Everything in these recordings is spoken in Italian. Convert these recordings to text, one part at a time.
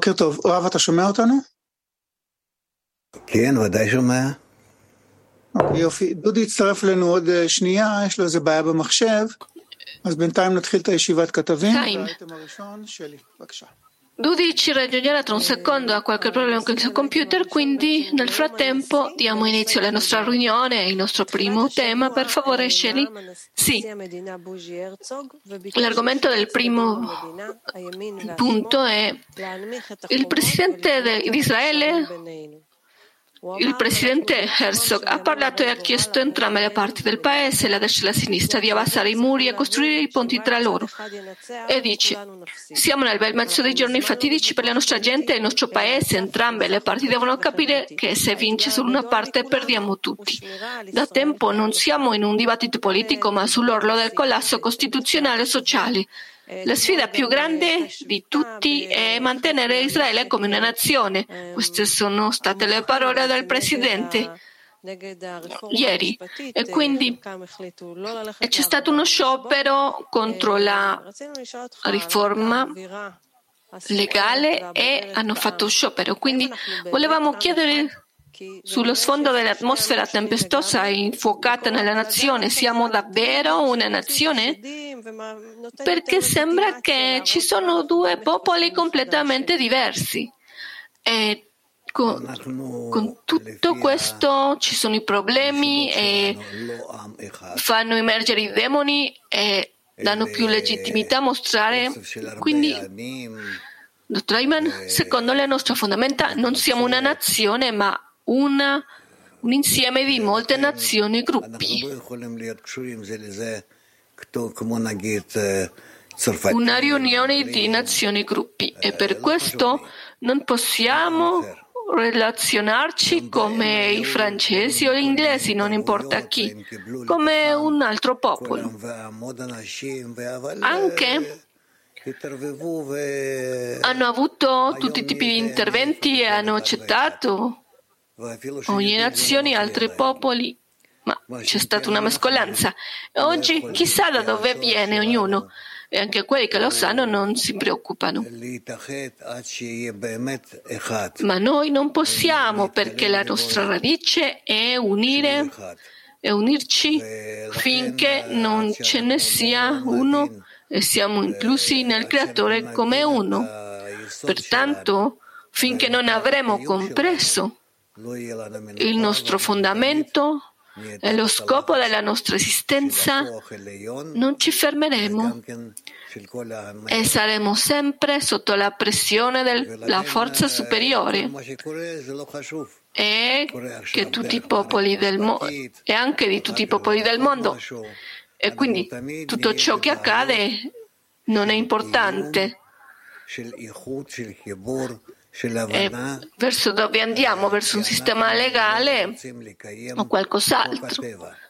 בוקר טוב. רב, אתה שומע אותנו? כן, ודאי שומע. אוקיי, יופי. דודי הצטרף אלינו עוד אה, שנייה, יש לו איזה בעיה במחשב, אז בינתיים נתחיל את הישיבת כתבים. Time. האייטם הראשון, שלי, בבקשה. Dudi ci raggiungerà tra un secondo, ha qualche problema con il suo computer, quindi nel frattempo diamo inizio alla nostra riunione, il nostro primo tema, per favore Shelley. Sì, l'argomento del primo punto è il presidente de- di Israele il presidente Herzog ha parlato e ha chiesto a entrambe le parti del paese, la destra e la sinistra, di abbassare i muri e costruire i ponti tra loro. E dice, siamo nel bel mezzo dei giorni fatidici per la nostra gente e il nostro paese, entrambe le parti devono capire che se vince solo una parte perdiamo tutti. Da tempo non siamo in un dibattito politico ma sull'orlo del collasso costituzionale e sociale. La sfida più grande di tutti è mantenere Israele come una nazione. Queste sono state le parole del Presidente ieri. E quindi e c'è stato uno sciopero contro la riforma legale e hanno fatto sciopero. Quindi volevamo chiedere sullo sfondo dell'atmosfera tempestosa e infuocata nella nazione, siamo davvero una nazione? Perché sembra che ci sono due popoli completamente diversi. E con, con tutto questo ci sono i problemi e fanno emergere i demoni e danno più legittimità a mostrare. Quindi, dottor Ayman, secondo le nostre fondamenta non siamo una nazione, ma una, un insieme di molte nazioni e gruppi. Una riunione di nazioni e gruppi. E per questo non possiamo relazionarci come i francesi o gli inglesi, non importa chi, come un altro popolo. Anche hanno avuto tutti i tipi di interventi e hanno accettato ogni nazione altri popoli, ma c'è stata una mescolanza. Oggi chissà da dove viene ognuno, e anche quelli che lo sanno non si preoccupano. Ma noi non possiamo perché la nostra radice è unire e unirci finché non ce ne sia uno e siamo inclusi nel Creatore come uno. Pertanto, finché non avremo compreso il nostro fondamento e lo scopo della nostra esistenza, non ci fermeremo e saremo sempre sotto la pressione della forza superiore. E mondo e anche di tutti i popoli del mondo. E quindi tutto ciò che accade non è importante e verso dove andiamo? Verso un sistema legale o qualcos'altro?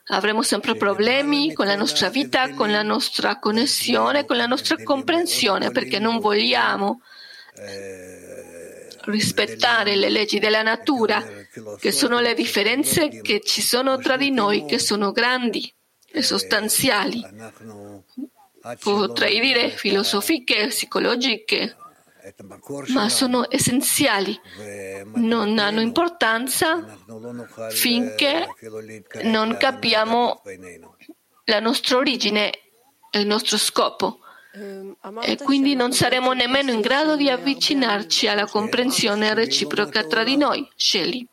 Avremo sempre problemi con la nostra vita, con la nostra connessione, con la nostra comprensione, perché non vogliamo rispettare le leggi della natura, che sono le differenze che ci sono tra di noi, che sono grandi e sostanziali. Potrei dire filosofiche, psicologiche, ma sono essenziali, non hanno importanza finché non capiamo la nostra origine e il nostro scopo. E quindi non saremo nemmeno in grado di avvicinarci alla comprensione reciproca tra di noi. Shelley.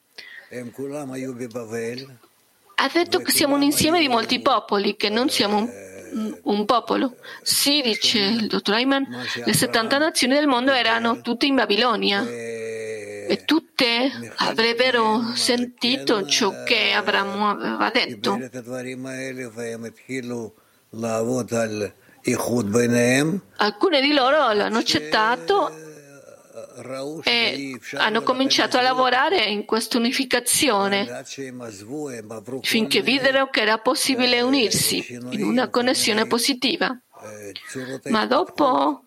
Ha detto che siamo un insieme di molti popoli, che non siamo un un popolo. Sì, dice il dottor Ayman, le 70 nazioni del mondo erano tutte in Babilonia e tutte avrebbero sentito ciò che Abramo aveva detto. Alcune di loro l'hanno accettato e hanno cominciato a lavorare in questa unificazione finché videro che era possibile unirsi in una connessione positiva. Ma dopo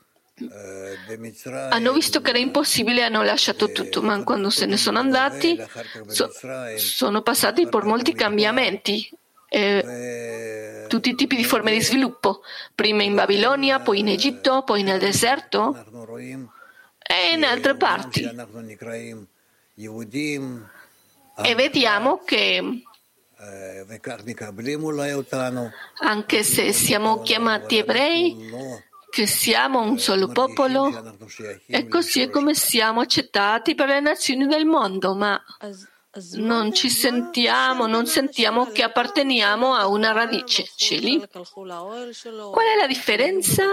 hanno visto che era impossibile e hanno lasciato tutto, ma quando se ne sono andati so, sono passati per molti cambiamenti. Eh, tutti i tipi di forme di sviluppo, prima in Babilonia, poi in Egitto, poi nel deserto e in altre parti. E vediamo che anche se siamo chiamati ebrei, che siamo un solo popolo, e così è come siamo accettati per le nazioni del mondo, ma non ci sentiamo, non sentiamo che apparteniamo a una radice. Celi. Qual è la differenza?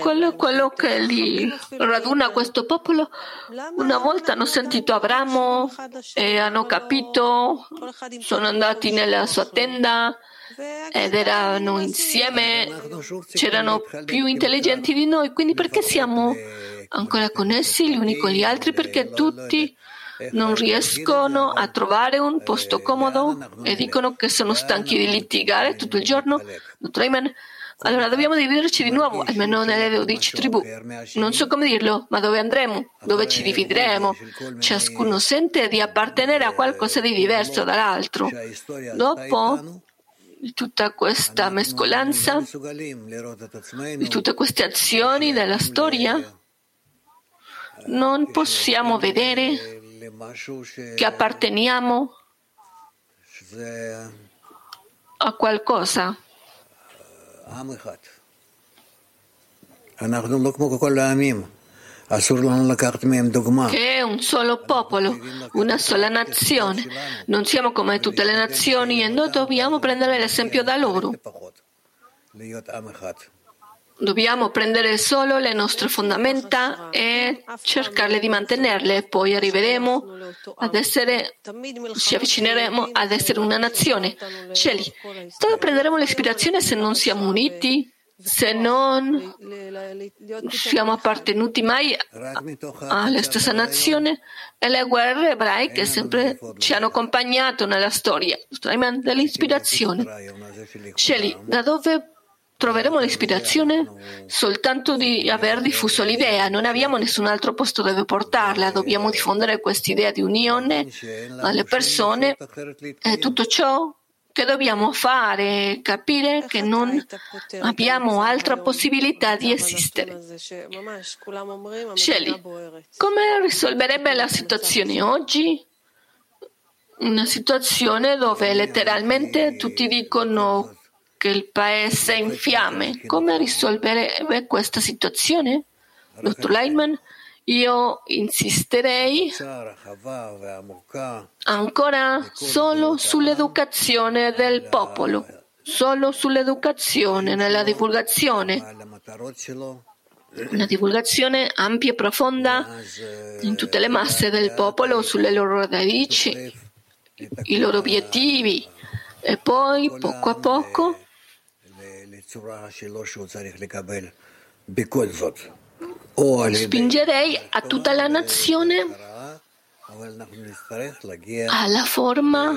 Quello, quello che li raduna questo popolo. Una volta hanno sentito Abramo e hanno capito, sono andati nella sua tenda ed erano insieme, c'erano più intelligenti di noi, quindi perché siamo ancora connessi gli uni con gli altri? Perché tutti non riescono a trovare un posto comodo e dicono che sono stanchi di litigare tutto il giorno. Allora dobbiamo dividerci di nuovo, almeno nelle 12 tribù. Non so come dirlo, ma dove andremo? Dove ci divideremo? Ciascuno sente di appartenere a qualcosa di diverso dall'altro. Dopo di tutta questa mescolanza, di tutte queste azioni della storia, non possiamo vedere che apparteniamo a qualcosa. Che è un solo popolo, una sola nazione. Non siamo come tutte le nazioni e noi dobbiamo prendere l'esempio da loro. Dobbiamo prendere solo le nostre fondamenta e cercarle di mantenerle, poi arriveremo ad essere, ci avvicineremo ad essere una nazione. Cieli, dove prenderemo l'ispirazione se non siamo uniti? Se non siamo appartenuti mai alla stessa nazione e le guerre ebraiche sempre ci hanno accompagnato nella storia, dell'ispirazione. Cieli, da dove troveremo l'ispirazione soltanto di aver diffuso l'idea, non abbiamo nessun altro posto dove portarla, dobbiamo diffondere quest'idea di unione alle persone e tutto ciò che dobbiamo fare, capire che non abbiamo altra possibilità di esistere. Scegli, come risolverebbe la situazione oggi? Una situazione dove letteralmente tutti dicono che il paese è in fiamme. Come risolvere questa situazione? Dottor Leitman, io insisterei ancora solo sull'educazione del popolo, solo sull'educazione, nella divulgazione, una divulgazione ampia e profonda in tutte le masse del popolo, sulle loro radici, i loro obiettivi. e poi poco a poco spingerei a tutta la nazione alla forma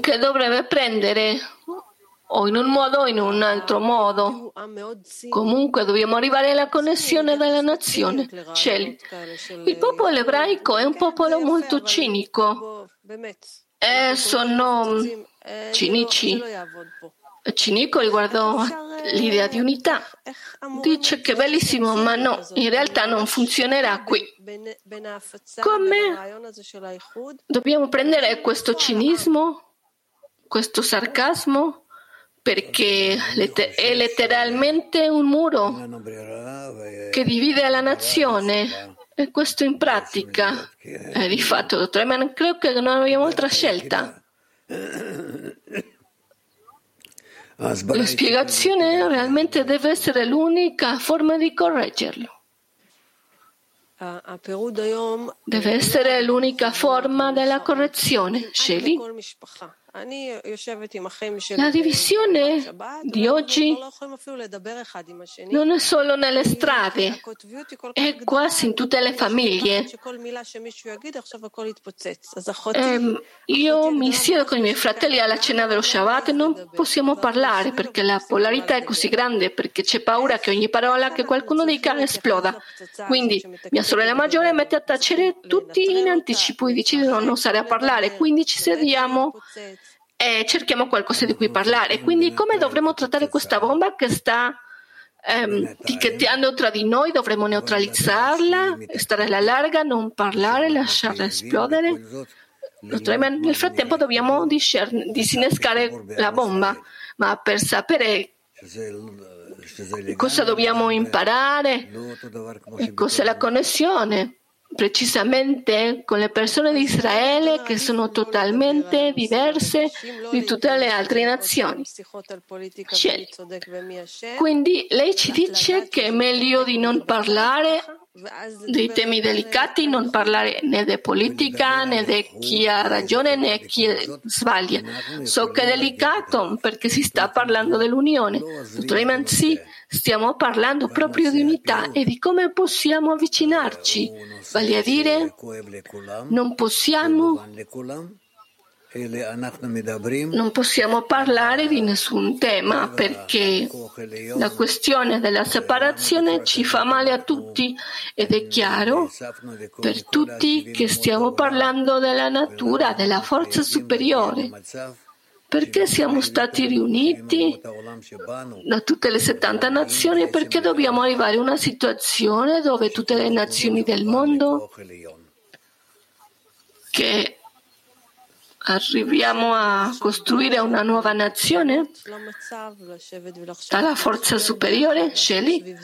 che dovrebbe prendere o in un modo o in un altro modo. Comunque dobbiamo arrivare alla connessione della nazione. Cieli. Il popolo ebraico è un popolo molto cinico. E sono cinici cinico riguardo l'idea di unità. Dice che è bellissimo, ma no, in realtà non funzionerà qui. Come dobbiamo prendere questo cinismo, questo sarcasmo, perché è letteralmente un muro che divide la nazione. E questo in pratica, è di fatto, Eman, credo che non abbiamo altra scelta. La spiegazione realmente deve essere l'unica forma di correggerlo. Deve essere l'unica forma della correzione. Scegli. La divisione di oggi non è solo nelle strade, è quasi in tutte le famiglie. Eh, io mi siedo con i miei fratelli alla cena dello Shabbat e non possiamo parlare perché la polarità è così grande, perché c'è paura che ogni parola che qualcuno dica esploda. Quindi mia sorella maggiore mette a tacere tutti in anticipo e decide di non osare a parlare, quindi ci sediamo e cerchiamo qualcosa di cui parlare. Quindi come dovremmo trattare questa bomba che sta ehm, ticchettando tra di noi, dovremmo neutralizzarla, stare alla larga, non parlare, lasciarla esplodere. Nel frattempo dobbiamo disinnescare la bomba, ma per sapere cosa dobbiamo imparare cos'è la connessione precisamente con le persone di Israele che sono totalmente diverse di tutte le altre nazioni. Quindi lei ci dice che è meglio di non parlare dei temi delicati, non parlare né di politica né di chi ha ragione né chi sbaglia. So che è delicato perché si sta parlando dell'unione. Iman, sì, stiamo parlando proprio di unità e di come possiamo avvicinarci. Vale a dire, non possiamo non possiamo parlare di nessun tema perché la questione della separazione ci fa male a tutti ed è chiaro per tutti che stiamo parlando della natura, della forza superiore. Perché siamo stati riuniti da tutte le 70 nazioni? Perché dobbiamo arrivare a una situazione dove tutte le nazioni del mondo che arriviamo a costruire una nuova nazione dalla forza superiore, Sheli,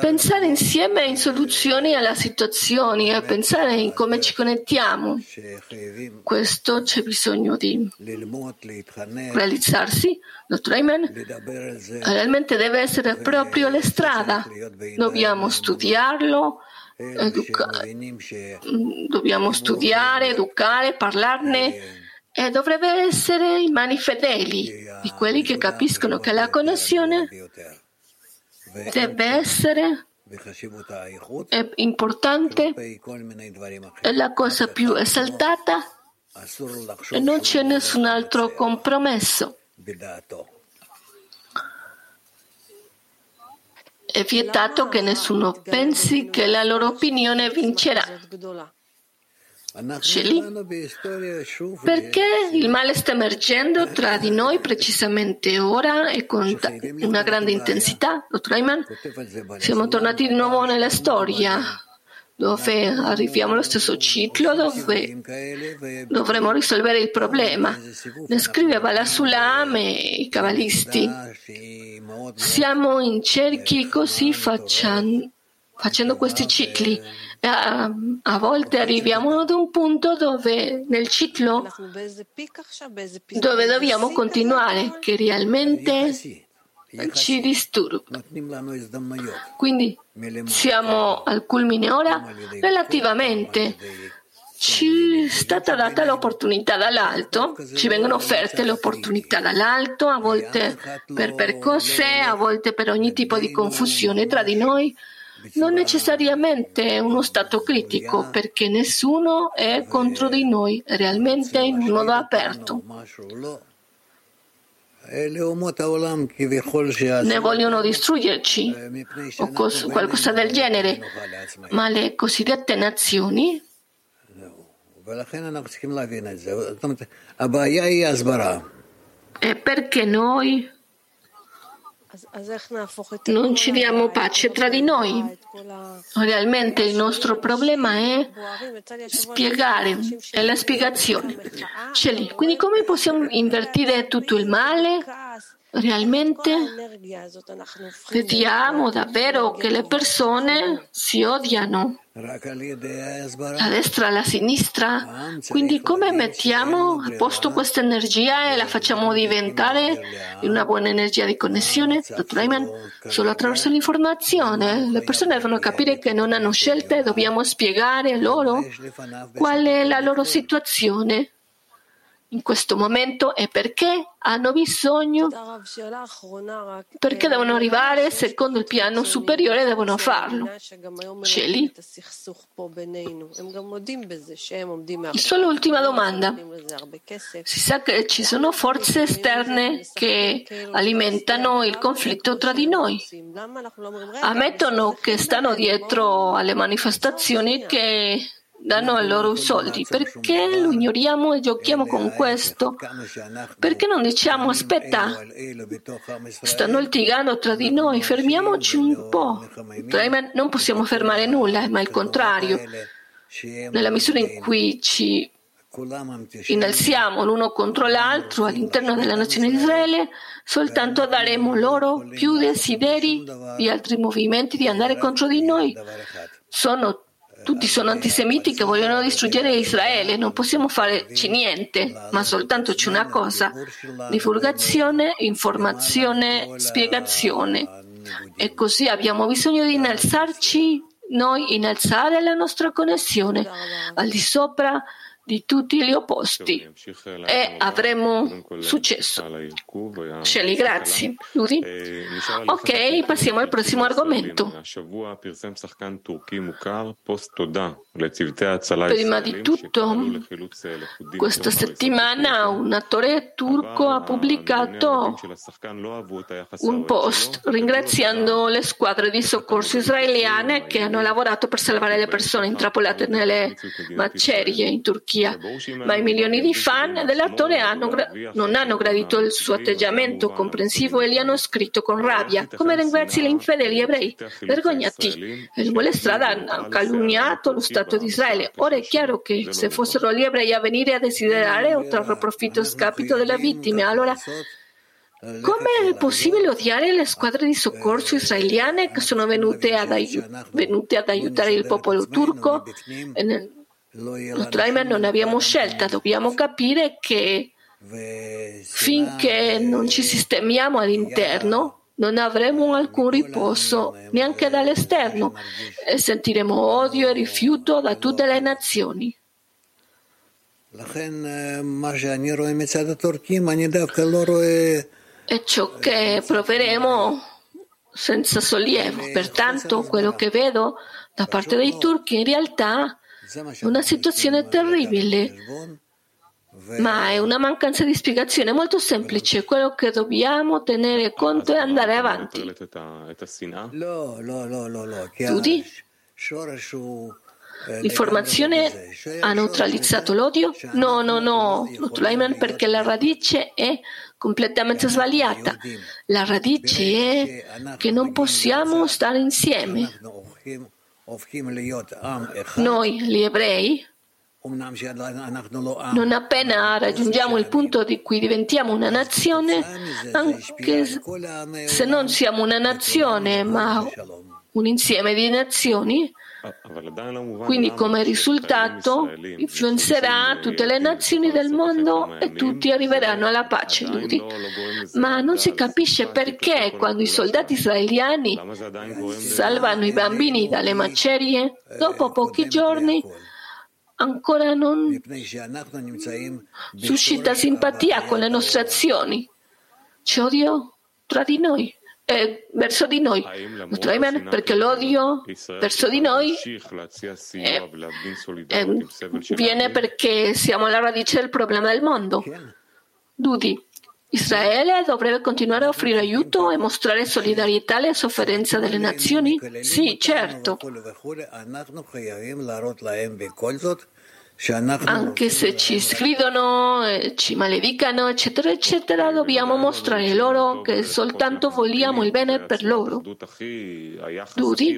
pensare insieme in soluzioni alla situazione e pensare in come ci connettiamo. Questo c'è bisogno di realizzarsi. Dottor Ayman, realmente deve essere proprio la strada. Dobbiamo studiarlo, Educa- dobbiamo studiare, educare, parlarne e dovrebbe essere in mani fedeli di quelli che capiscono che la connessione deve essere è importante, è la cosa più esaltata e non c'è nessun altro compromesso. È vietato che nessuno pensi che la loro opinione vincerà. Perché il male sta emergendo tra di noi precisamente ora e con una grande intensità? Dottor siamo tornati di nuovo nella storia dove arriviamo allo stesso ciclo dove dovremo risolvere il problema. Ne scrive Balasulam e i cabalisti. Siamo in cerchi così facciamo, facendo questi cicli. A, a, volte arriviamo ad un punto dove nel ciclo dove dobbiamo continuare, che realmente ci disturba. Quindi siamo al culmine ora relativamente. Ci è stata data l'opportunità dall'alto, ci vengono offerte le opportunità dall'alto, a volte per percosse, a volte per ogni tipo di confusione tra di noi. Non necessariamente uno stato critico, perché nessuno è contro di noi, realmente in modo aperto ne vogliono distruggerci o cos- qualcosa del genere, ma le cosiddette nazioni e perché noi non ci diamo pace tra di noi. Realmente il nostro problema è spiegare, è la spiegazione. C'è lì. Quindi come possiamo invertire tutto il male? Realmente vediamo davvero che le persone si odiano la destra, la sinistra. Quindi come mettiamo a posto questa energia e la facciamo diventare una buona energia di connessione? Dottor Ayman, solo attraverso l'informazione. Le persone devono capire che non hanno scelte, dobbiamo spiegare loro qual è la loro situazione in questo momento e perché hanno bisogno, perché devono arrivare secondo il piano superiore devono farlo. Cieli? Solo ultima domanda. Si sa che ci sono forze esterne che alimentano il conflitto tra di noi. Ammettono che stanno dietro alle manifestazioni che danno i loro soldi. Perché lo ignoriamo e giochiamo con questo? Perché non diciamo aspetta, stanno litigando tra di noi, fermiamoci un po'. Non possiamo fermare nulla, ma il contrario. Nella misura in cui ci innalziamo l'uno contro l'altro all'interno della nazione di Israele, soltanto daremo loro più desideri di altri movimenti di andare contro di noi. Sono tutti sono antisemiti che vogliono distruggere Israele, non possiamo farci niente, ma soltanto c'è una cosa, divulgazione, informazione, spiegazione. E così abbiamo bisogno di innalzarci, noi innalzare la nostra connessione al di sopra di tutti gli opposti e avremo successo. Shelley, grazie. Ludi? Ok, passiamo al prossimo argomento. Prima di tutto, questa settimana un attore turco ha pubblicato un post ringraziando le squadre di soccorso israeliane che hanno lavorato per salvare le persone intrappolate nelle macerie in Turchia Turchia, ma i milioni di fan dell'attore hanno, non hanno gradito il suo atteggiamento comprensivo e gli hanno scritto con rabbia come ringrazi gli infedeli ebrei. Vergognati. Il Strada ha calunniato lo Stato di Israele. Ora è chiaro che se fossero gli ebrei a venire a desiderare o trarre profitto a scapito delle vittime, allora come è possibile odiare le squadre di soccorso israeliane che sono venute ad, aiut- venute ad aiutare il popolo turco nel Traiman non abbiamo scelta, dobbiamo capire che finché non ci sistemiamo all'interno non avremo alcun riposo neanche dall'esterno e sentiremo odio e rifiuto da tutte le nazioni. E ciò che proveremo senza sollievo. Pertanto quello che vedo da parte dei turchi in realtà una situazione terribile, ma è una mancanza di spiegazione molto semplice. Quello che dobbiamo tenere conto è andare avanti. Studi? L'informazione ha neutralizzato l'odio? No, no, no, perché la radice è completamente sbagliata. La radice è che non possiamo stare insieme. Noi, gli ebrei, non appena raggiungiamo il punto di cui diventiamo una nazione, anche se non siamo una nazione ma un insieme di nazioni, quindi come risultato influenzerà tutte le nazioni del mondo e tutti arriveranno alla pace. Ludi. Ma non si capisce perché quando i soldati israeliani salvano i bambini dalle macerie, dopo pochi giorni ancora non suscita simpatia con le nostre azioni. C'è odio tra di noi eh, verso di noi, perché l'odio verso di noi eh, eh, viene perché siamo alla radice del problema del mondo. Dudi, Israele dovrebbe continuare a offrire aiuto e mostrare solidarietà alle sofferenze delle nazioni? Sì, certo. Anche se ci sgridano, ci maledicano, eccetera, eccetera, dobbiamo mostrare loro che soltanto vogliamo il bene per loro. Duri?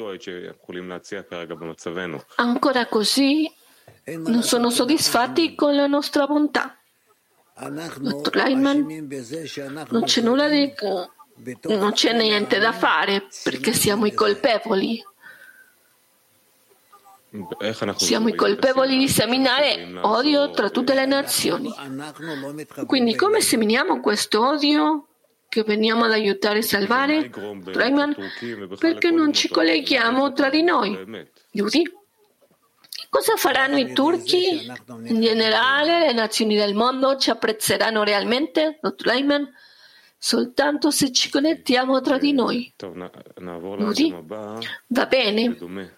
Ancora così non sono soddisfatti con la nostra bontà. Dottor Leiman, non c'è nulla di... non c'è niente da fare perché siamo i colpevoli. Siamo i colpevoli di seminare odio tra tutte le nazioni. Quindi come seminiamo questo odio che veniamo ad aiutare a salvare? Rayman, perché non ci colleghiamo tra di noi? Giudi? Cosa faranno i turchi? In generale, le nazioni del mondo ci apprezzeranno realmente, Rayman? Soltanto se ci connettiamo tra di noi. Va bene.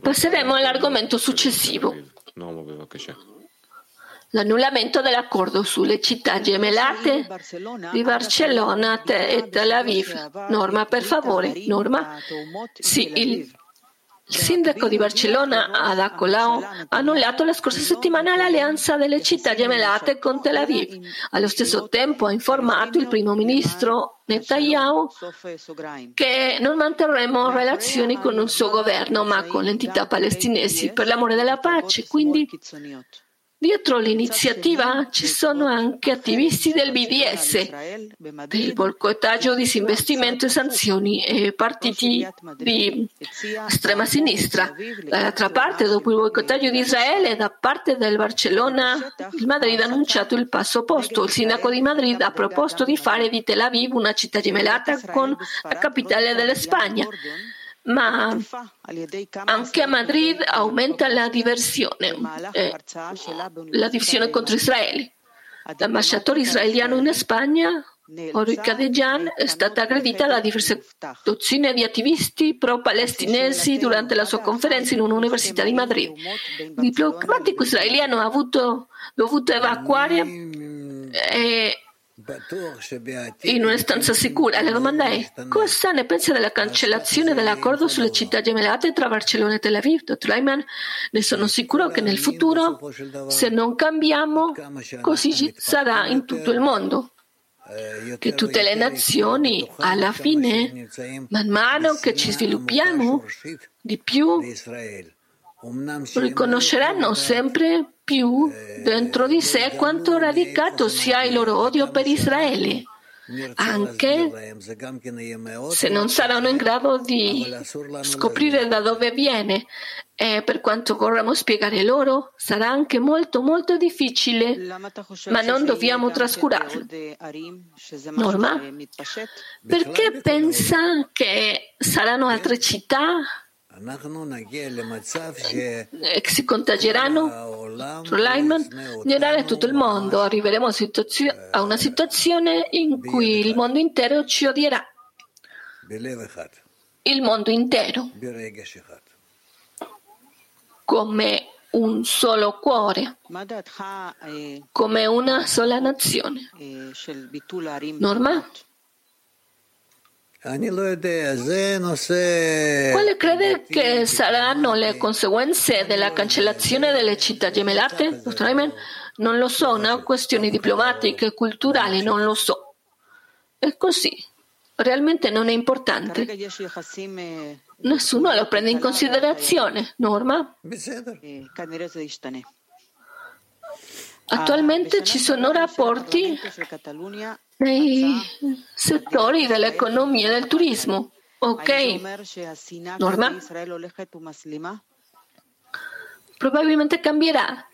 Passeremo all'argomento successivo. L'annullamento dell'accordo sulle città gemellate di Barcellona e Tel Aviv. Norma, per favore. Norma? Sì, il, Il sindaco di Barcellona, Ada Colau, ha annullato la scorsa settimana l'alleanza delle città gemellate con Tel Aviv. Allo stesso tempo ha informato il primo ministro Netanyahu che non manterremo relazioni con un suo governo ma con le entità palestinesi per l'amore della pace. Quindi Dietro l'iniziativa ci sono anche attivisti del BDS, del boicottaggio, disinvestimento e sanzioni e partiti di estrema sinistra. Dall'altra parte, dopo il boicottaggio di Israele da parte del Barcellona, il Madrid ha annunciato il passo opposto. Il sindaco di Madrid ha proposto di fare di Tel Aviv una città gemellata con la capitale della Spagna ma anche a Madrid aumenta la diversione, eh, la divisione contro Israele. L'ambasciatore israeliano in Spagna, Orica Dejan, è stata aggredita da diverse dozzine di attivisti pro-palestinesi durante la sua conferenza in un'università di Madrid. Il diplomatico israeliano ha avuto, dovuto evacuare e in una stanza sicura. La domanda è: cosa ne pensa della cancellazione dell'accordo sulle città gemellate tra Barcellona e Tel Aviv? Dottor Reimann, ne sono sicuro che nel futuro, se non cambiamo, così sarà in tutto il mondo. Che tutte le nazioni, alla fine, man mano che ci sviluppiamo di più, riconosceranno sempre più dentro di sé quanto radicato sia il loro odio per Israele, anche se non saranno in grado di scoprire da dove viene. E per quanto vorremmo spiegare loro, sarà anche molto molto difficile, ma non dobbiamo trascurarlo. Norma, perché pensa che saranno altre città si contagieranno Sulaiman generale tutto il mondo arriveremo a una situazione in cui il mondo intero ci odierà il mondo intero come un solo cuore, come una sola nazione. Norma? Quali crede che saranno le conseguenze della cancellazione delle città gemellate? Dottor Ayman? Non lo so, una questione diplomatica e culturale, non lo so. È così. Realmente non è importante. Nessuno lo prende in considerazione. Norma? Attualmente ci sono rapporti nei settori dell'economia e del turismo. Ok, Norma? Probabilmente cambierà.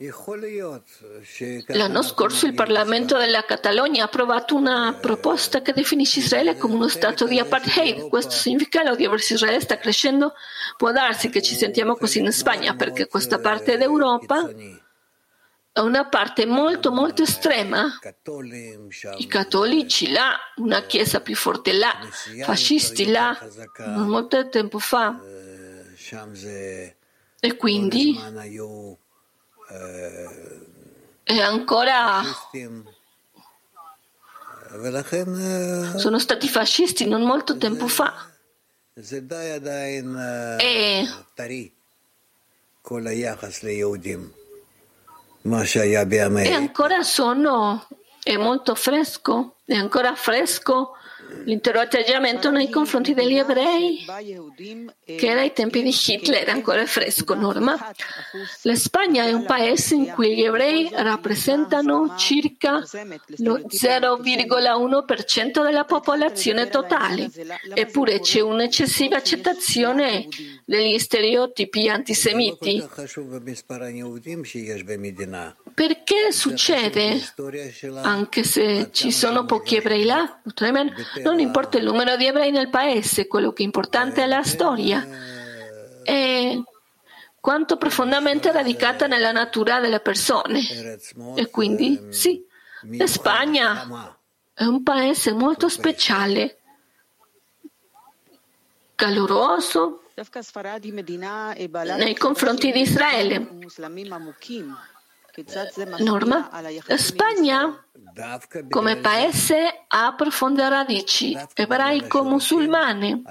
L'anno scorso il Parlamento della Catalogna ha approvato una proposta che definisce Israele come uno stato di apartheid. Questo significa che l'odio verso Israele sta crescendo. Può darsi che ci sentiamo così in Spagna perché questa parte d'Europa una parte molto molto estrema, i cattolici là, una chiesa più forte là, fascisti là, molto tempo fa. E quindi è ancora sono stati fascisti non molto tempo fa. E e ancora sono, è molto fresco, è ancora fresco l'intero atteggiamento nei confronti degli ebrei, che era ai tempi di Hitler, ancora fresco, Norma. La Spagna è un paese in cui gli ebrei rappresentano circa lo 0,1% della popolazione totale, eppure c'è un'eccessiva accettazione degli stereotipi antisemiti. Perché succede? Anche se ci sono pochi ebrei là, non importa il numero di ebrei nel paese, quello che è importante è la storia e quanto profondamente radicata nella natura delle persone. E quindi, sì, la Spagna è un paese molto speciale, caloroso nei confronti di Israele. Norma, Spagna come paese ha profonde radici ebraico-musulmane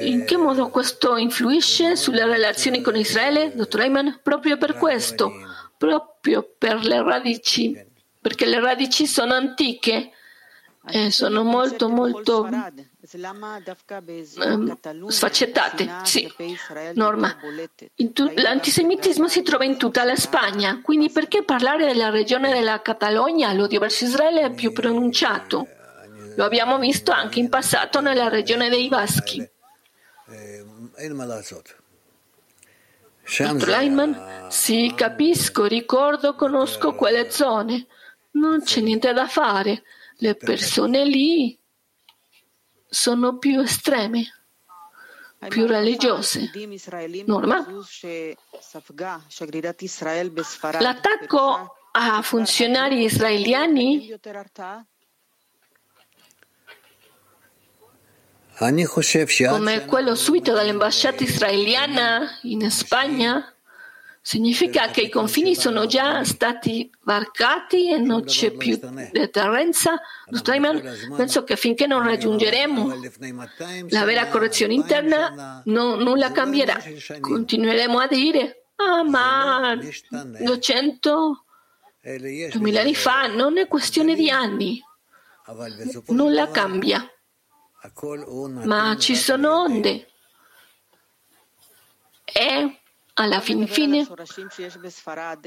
In che modo questo influisce sulle relazioni con Israele, dottor Ayman? Proprio per questo, proprio per le radici, perché le radici sono antiche e sono molto molto sfaccettate. Sì, Norma. L'antisemitismo si trova in tutta la Spagna, quindi perché parlare della regione della Catalogna? L'odio verso Israele è più pronunciato. Lo abbiamo visto anche in passato nella regione dei Baschi. Dottor Leiman? Sì, capisco, ricordo, conosco quelle zone. Non c'è niente da fare. Le persone lì sono più estreme, più religiose. Norma? L'attacco a funzionari israeliani come quello subito dall'ambasciata israeliana in Spagna Significa che i confini sono già stati varcati e non c'è più deterrenza? Dottor penso che finché non raggiungeremo la vera correzione interna, no, nulla cambierà. Continueremo a dire, ah ma 200, 2000 anni fa non è questione di anni, nulla cambia. Ma ci sono onde. E alla fin fine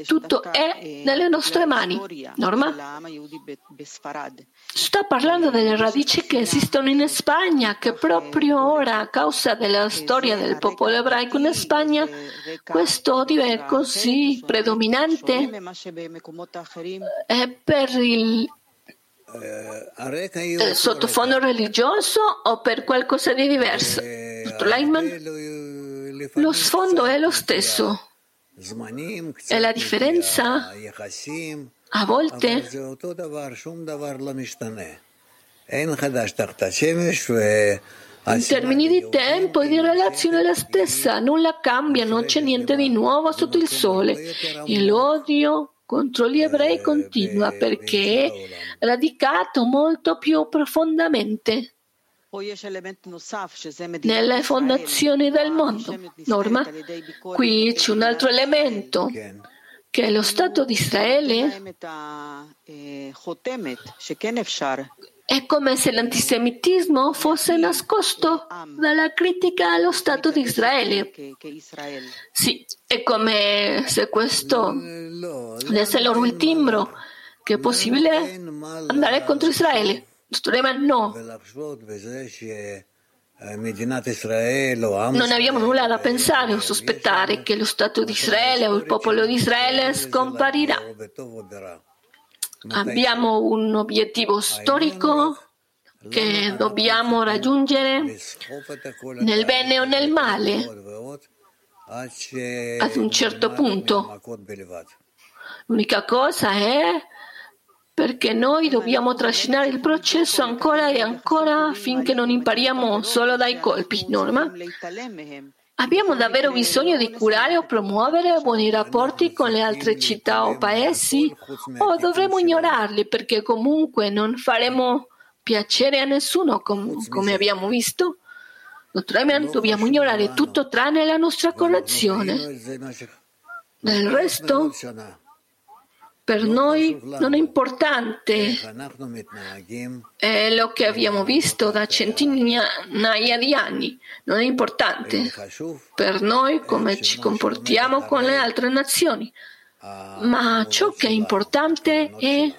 tutto è nelle nostre mani. Norma? Sto parlando delle radici che esistono in Spagna, che proprio ora, a causa della storia del popolo ebraico in Spagna, questo odio è così predominante è per il eh, sottofondo religioso o per qualcosa di diverso? Dottor Leiman? Lo sfondo è lo stesso. E la differenza? A volte? In termini di tempo e di relazione è la stessa, nulla cambia, non c'è niente di nuovo sotto il sole. E l'odio contro gli ebrei continua perché è radicato molto più profondamente nelle fondazioni del mondo. Norma, qui c'è un altro elemento che lo Stato di Israele. È come se l'antisemitismo fosse nascosto dalla critica allo Stato di Israele. Sì, è come se questo desse loro il timbro che è possibile andare contro Israele. Studeva no. Non abbiamo nulla da pensare o sospettare che lo Stato di Israele o il popolo di Israele scomparirà. Abbiamo un obiettivo storico che dobbiamo raggiungere nel bene o nel male ad un certo punto. L'unica cosa è perché noi dobbiamo trascinare il processo ancora e ancora finché non impariamo solo dai colpi, Norma? Abbiamo davvero bisogno di curare o promuovere buoni rapporti con le altre città o paesi o dovremo ignorarli perché comunque non faremo piacere a nessuno com- come abbiamo visto? Naturalmente dobbiamo ignorare tutto tranne la nostra correzione. Del resto per noi non è importante è lo che abbiamo visto da centinaia di anni, non è importante per noi come ci comportiamo con le altre nazioni, ma ciò che è importante è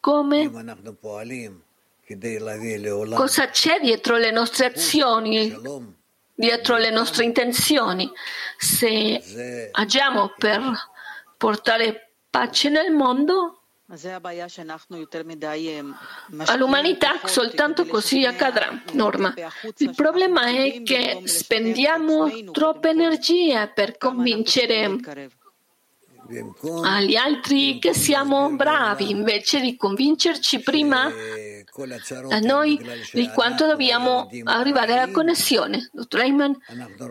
come cosa c'è dietro le nostre azioni, dietro le nostre intenzioni. Se agiamo per portare pace nel mondo all'umanità soltanto così accadrà. Norma. Il problema è che spendiamo troppe energie per convincere agli altri che siamo bravi invece di convincerci prima a noi di quanto dobbiamo arrivare alla connessione. Dottor Ayman,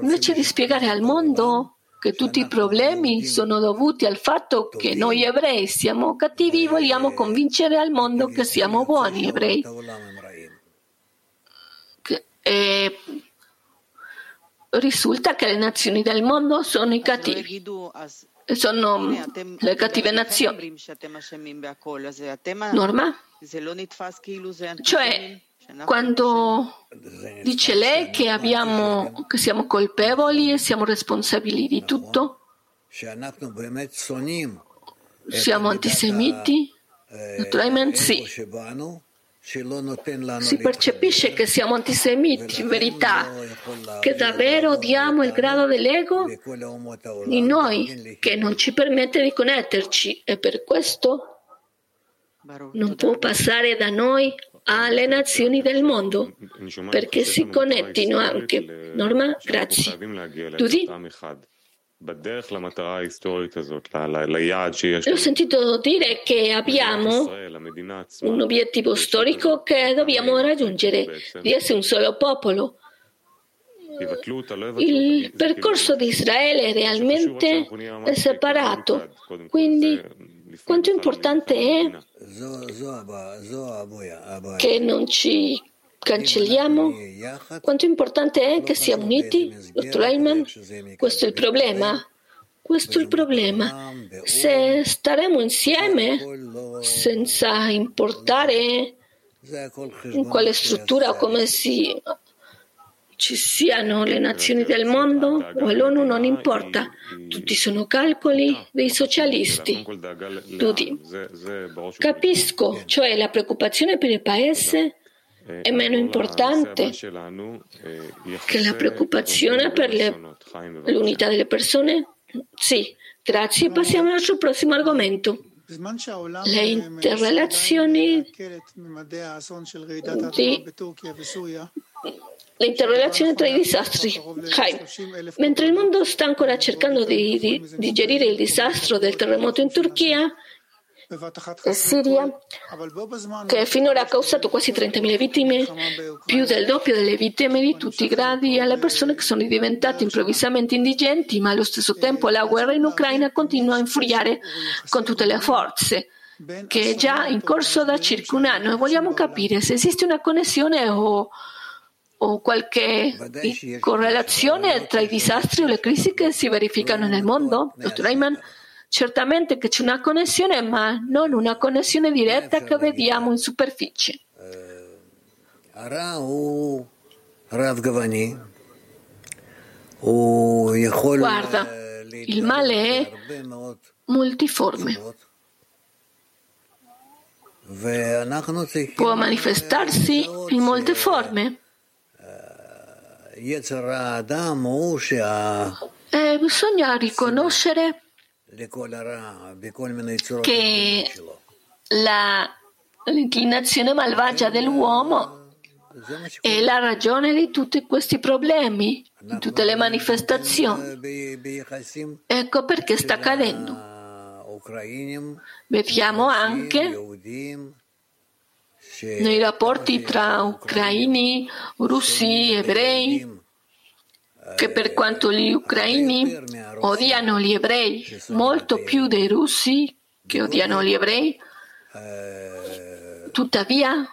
invece di spiegare al mondo che tutti i problemi sono dovuti al fatto che noi ebrei siamo cattivi e vogliamo convincere al mondo che siamo buoni ebrei. e risulta che le nazioni del mondo sono i cattivi sono le cattive nazioni. Norma? Cioè, quando dice lei che, abbiamo, che siamo colpevoli e siamo responsabili di tutto, siamo antisemiti? Naturalmente sì. Si percepisce che siamo antisemiti, in verità, che davvero odiamo il grado dell'ego di noi, che non ci permette di connetterci. E per questo non può passare da noi alle nazioni del mondo, perché si connettino anche. Norma, grazie. Dudi? Ho sentito dire che abbiamo un obiettivo storico che dobbiamo raggiungere, di essere un solo popolo. Il percorso di Israele realmente è separato, quindi quanto importante è che non ci cancelliamo? Quanto importante è che siamo uniti? Dottor Eichmann, questo è il problema. Questo è il problema. Se staremo insieme senza importare in quale struttura o come si, ci siano le nazioni del mondo o l'ONU non importa. Tutti sono calcoli dei socialisti. Tutti. Capisco, cioè la preoccupazione per il paese è meno importante che la preoccupazione per le, l'unità delle persone? Sì, grazie. Passiamo al suo prossimo argomento. Le interrelazioni di le interrelazioni tra i disastri. Mentre il mondo sta ancora cercando di, di digerire il disastro del terremoto in Turchia, e Siria, che finora ha causato quasi 30.000 vittime, più del doppio delle vittime di tutti i gradi, alle persone che sono diventate improvvisamente indigenti, ma allo stesso tempo la guerra in Ucraina continua a infuriare con tutte le forze che è già in corso da circa un anno e vogliamo capire se esiste una connessione o, o qualche correlazione tra i disastri o le crisi che si verificano nel mondo. Dottor Ayman, Certamente che c'è una connessione, ma non una connessione diretta che vediamo in superficie. Guarda, il male è multiforme. Può manifestarsi in molte forme. E bisogna riconoscere che la, l'inclinazione malvagia dell'uomo è la ragione di tutti questi problemi, di tutte le manifestazioni. Ecco perché sta accadendo. Vediamo anche nei rapporti tra ucraini, russi, ebrei, che per quanto gli ucraini odiano gli ebrei molto più dei russi che odiano gli ebrei, tuttavia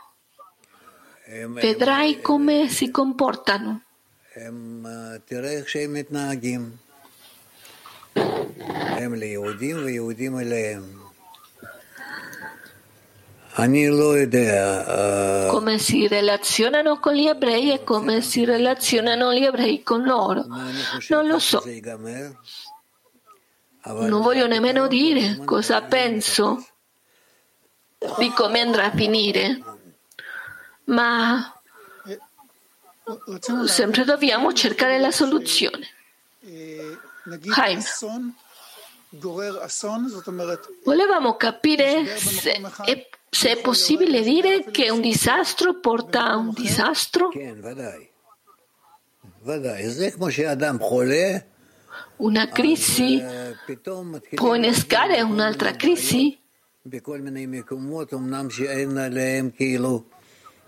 vedrai come si comportano. Come si relazionano con gli ebrei e come si relazionano gli ebrei con loro. Non lo so. Non voglio nemmeno dire cosa penso di come andrà a finire, ma sempre dobbiamo cercare la soluzione. Haim. Volevamo capire se è se è possibile dire che un disastro porta a un disastro? Una crisi può innescare un'altra crisi?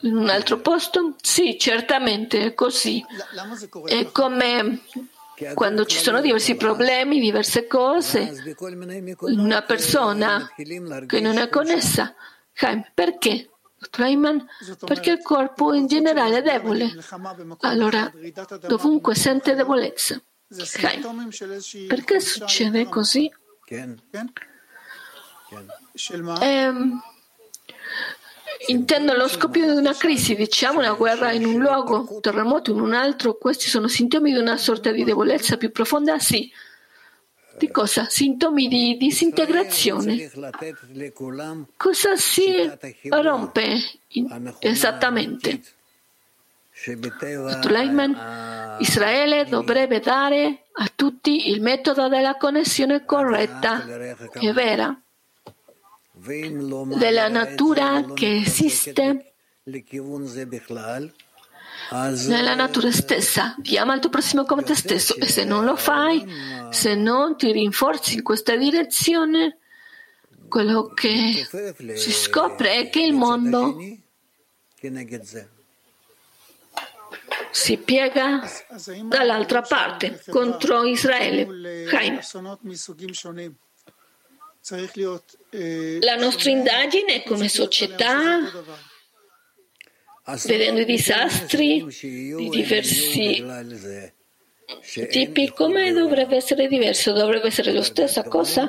In un altro posto? Sì, certamente è così. È come quando ci sono diversi problemi, diverse cose, una persona che non è connessa Chaim, perché? Kleiman, perché il corpo in generale è debole. Allora, dovunque sente debolezza. Perché succede così? Eh, intendo lo scoppio di una crisi, diciamo una guerra in un luogo, un terremoto in un altro, questi sono sintomi di una sorta di debolezza più profonda? Sì. Di cosa? Sintomi di disintegrazione. Cosa si rompe esattamente? Leiman, Israele dovrebbe dare a tutti il metodo della connessione corretta e vera della natura che esiste nella natura stessa. Ti ama il tuo prossimo come te stesso e se non lo fai, se non ti rinforzi in questa direzione, quello che si scopre è che il mondo si piega dall'altra parte contro Israele. Chaim. La nostra indagine come società, vedendo i disastri di diversi tipi, come dovrebbe essere diverso? Dovrebbe essere la stessa cosa?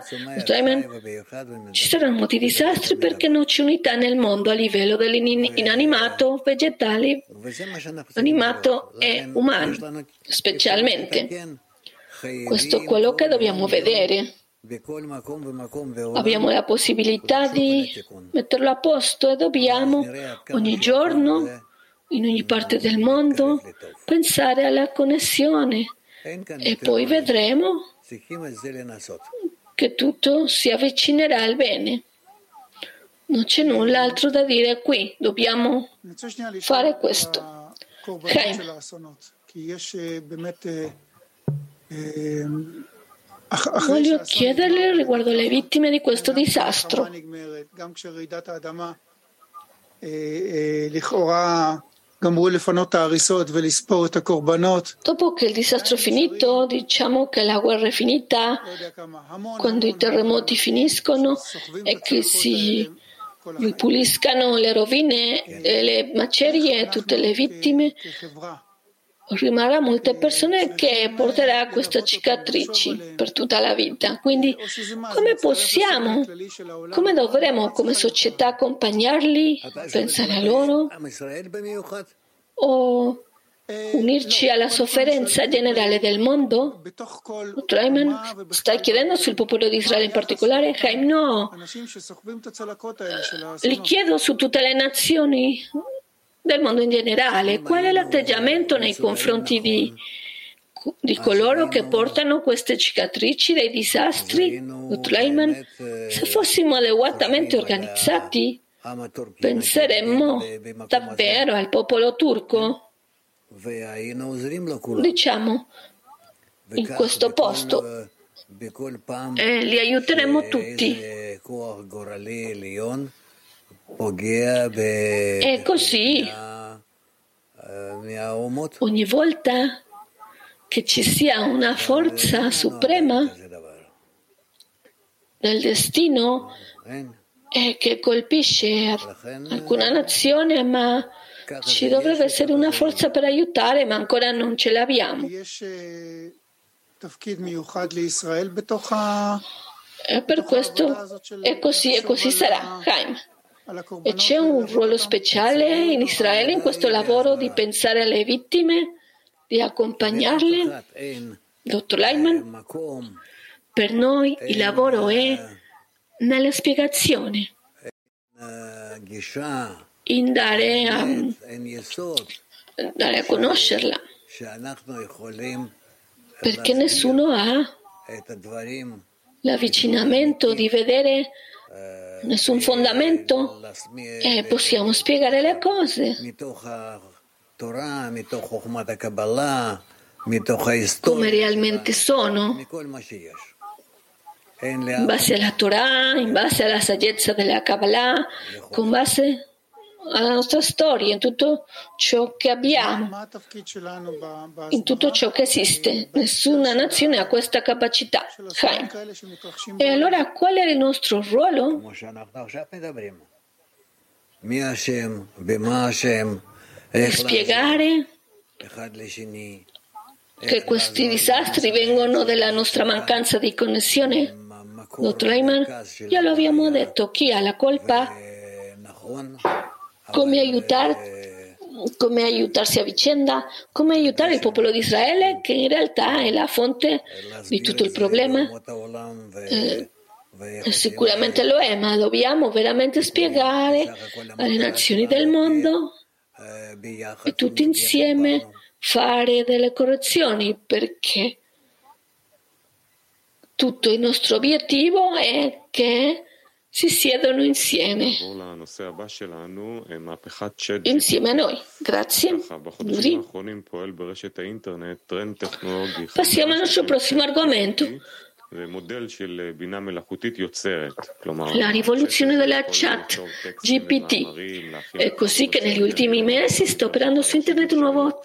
Ci saranno molti disastri perché non c'è unità nel mondo a livello dell'inanimato, vegetale, animato e umano, specialmente. Questo è quello che dobbiamo vedere. Abbiamo la possibilità di metterlo a posto e dobbiamo ogni giorno, in ogni parte del mondo, pensare alla connessione e poi vedremo che tutto si avvicinerà al bene. Non c'è null'altro da dire qui, dobbiamo fare questo. Chaim. Voglio chiederle riguardo alle vittime di questo disastro. Dopo che il disastro è finito, diciamo che la guerra è finita, quando i terremoti finiscono e che si ripuliscano le rovine, le macerie, tutte le vittime, rimarrà molte persone che porterà queste cicatrici per tutta la vita. Quindi come possiamo, come dovremo come società accompagnarli, pensare a loro o unirci alla sofferenza generale del mondo? Traiman sta chiedendo sul popolo di Israele in particolare? Chaim no. Li chiedo su tutte le nazioni del mondo in generale. Qual è l'atteggiamento nei confronti di, di coloro che portano queste cicatrici dei disastri? Se fossimo adeguatamente organizzati, penseremmo davvero al popolo turco? Diciamo, in questo posto e li aiuteremo tutti. E così, ogni volta che ci sia una forza suprema del destino che colpisce alcuna nazione, ma ci dovrebbe essere una forza per aiutare, ma ancora non ce l'abbiamo. E per questo è così e così sarà. Chaim. E c'è un ruolo speciale in Israele in questo lavoro di pensare alle vittime, di accompagnarle? Dottor Leitman, per noi il lavoro è nella spiegazione, in dare a, dare a conoscerla, perché nessuno ha l'avvicinamento di vedere nessun fondamento e possiamo spiegare le cose come realmente sono in base alla Torah, in base alla saggezza della Kabbalah, con base alla nostra storia, in tutto ciò che abbiamo, in tutto ciò che esiste. Nessuna nazione ha questa capacità. Chaim. E allora qual è il nostro ruolo? spiegare che questi disastri vengono dalla nostra mancanza di connessione? Dottor Leiman, già lo abbiamo detto, chi ha la colpa? Come, aiutar, come aiutarsi a vicenda? Come aiutare il popolo di Israele, che in realtà è la fonte di tutto il problema? Eh, sicuramente lo è, ma dobbiamo veramente spiegare alle nazioni del mondo e tutti insieme fare delle correzioni perché tutto il nostro obiettivo è che si siedono insieme. Insieme a noi. Grazie. Passiamo al nostro prossimo argomento. La rivoluzione della chat GPT. È così che negli ultimi mesi sta operando su internet un nuovo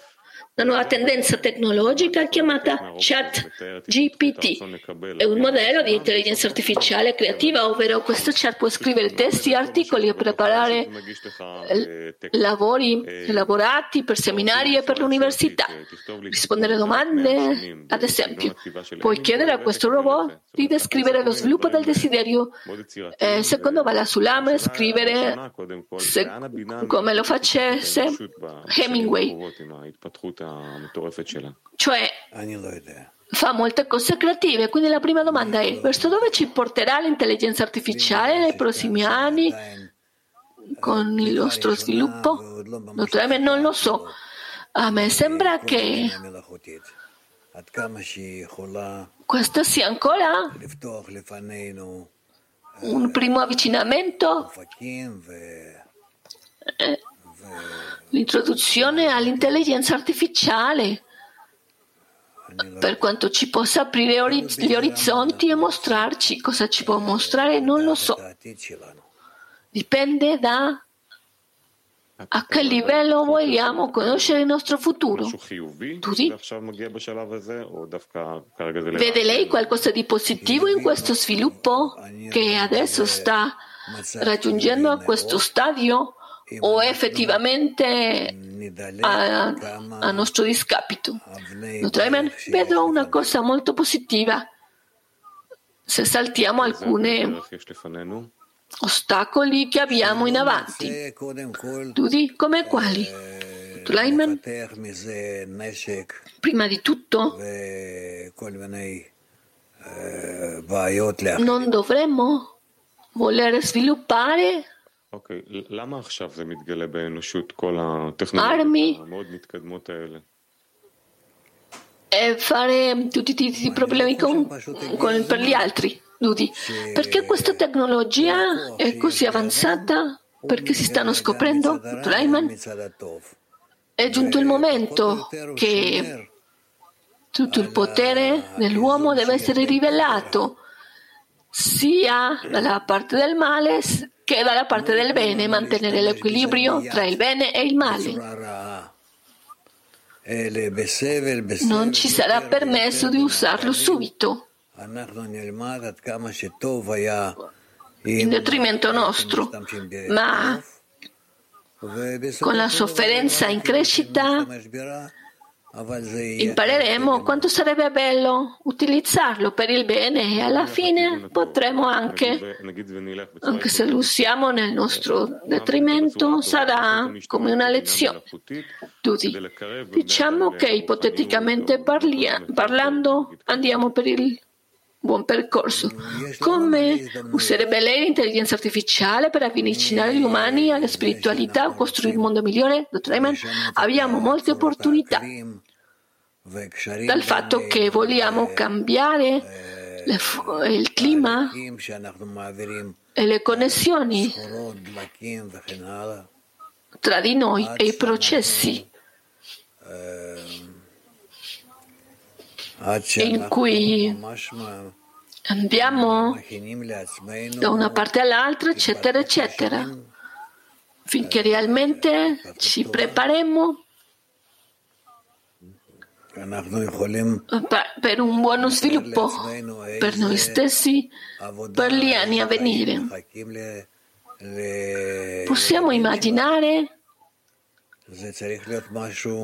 una nuova tendenza tecnologica chiamata Chat GPT. È un modello di intelligenza artificiale creativa, ovvero questo chat può scrivere testi, articoli e preparare lavori elaborati per seminari e per l'università, rispondere a domande, ad esempio. Puoi chiedere a questo robot di descrivere lo sviluppo del desiderio. Eh, secondo Bala Sulam, scrivere se, come lo facesse Hemingway. Cioè, fa molte cose creative. Quindi la prima domanda è: verso dove ci porterà l'intelligenza artificiale nei prossimi anni con il nostro sviluppo? Naturalmente non lo so. A me sembra che questo sia ancora un primo avvicinamento. L'introduzione all'intelligenza artificiale per quanto ci possa aprire gli orizzonti e mostrarci cosa ci può mostrare non lo so dipende da a che livello vogliamo conoscere il nostro futuro? Tutti? Vede lei qualcosa di positivo in questo sviluppo che adesso sta raggiungendo a questo stadio? O effettivamente a, a nostro discapito. Vedo una cosa molto positiva se saltiamo alcuni ostacoli che abbiamo in avanti. Tutti come quali? Tulaiman? Prima di tutto, non dovremmo voler sviluppare armi e fare tutti i problemi con, con, per gli altri. Dudi. Perché questa tecnologia è così avanzata? Perché si stanno scoprendo? Rayman? È giunto il momento che tutto il potere dell'uomo deve essere rivelato sia dalla parte del male che dalla parte del bene, mantenere l'equilibrio tra il bene e il male. Non ci sarà permesso di usarlo subito. In detrimento nostro, ma con la sofferenza in crescita impareremo quanto sarebbe bello utilizzarlo per il bene e alla fine potremo anche, anche se lo usiamo nel nostro detrimento, sarà come una lezione. Tutti. Diciamo che ipoteticamente parlia, parlando andiamo per il buon percorso. Come userebbe lei l'intelligenza artificiale per avvicinare gli umani alla spiritualità costruire un mondo migliore? Dottor abbiamo molte opportunità. Dal fatto che vogliamo cambiare il clima e le connessioni tra di noi e i processi in cui andiamo da una parte all'altra, eccetera, eccetera, finché realmente ci prepariamo per un buono sviluppo per noi stessi, per gli anni a venire. Possiamo immaginare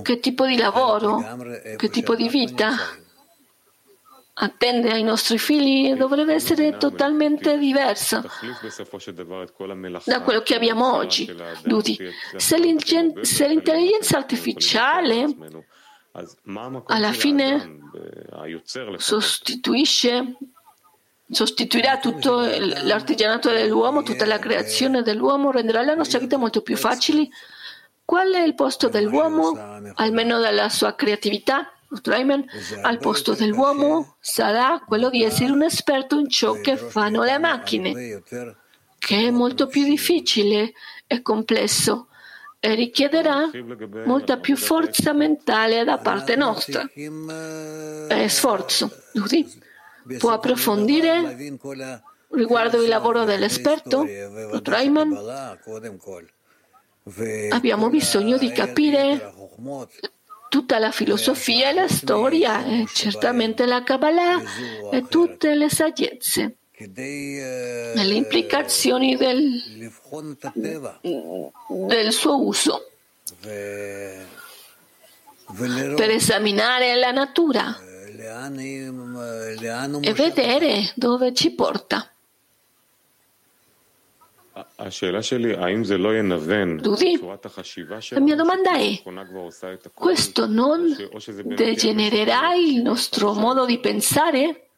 che tipo di lavoro, che tipo di vita attende ai nostri figli dovrebbe essere totalmente diversa da quello che abbiamo oggi. Duti, se, l'intelligenza artificiale alla fine sostituisce sostituirà tutto l'artigianato dell'uomo, tutta la creazione dell'uomo, renderà la nostra vita molto più facile. Qual è il posto dell'uomo, almeno dalla sua creatività? Reimann, al posto dell'uomo sarà quello di essere un esperto in ciò che fanno le macchine, che è molto più difficile e complesso e richiederà molta più forza mentale da parte nostra e sforzo. Così può approfondire riguardo il lavoro dell'esperto, Reimann. Abbiamo bisogno di capire tutta la filosofia e la storia, e certamente la Kabbalah e tutte le saggezze le implicazioni del, del suo uso per esaminare la natura e vedere dove ci porta. Dudi, la mia domanda è, questo non degenererà il nostro modo di pensare?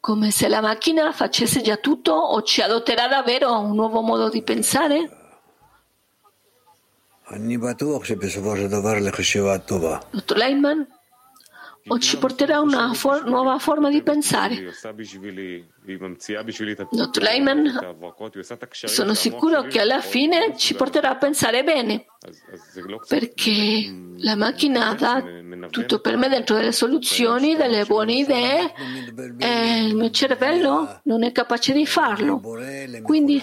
Come se la macchina facesse già tutto o ci adotterà davvero un nuovo modo di pensare? Dottor Leiman, o ci porterà una for- nuova forma di pensare. Dottor Leiman, sono sicuro che alla fine ci porterà a pensare bene, perché la macchina dà tutto per me dentro delle soluzioni, delle buone idee e il mio cervello non è capace di farlo. Quindi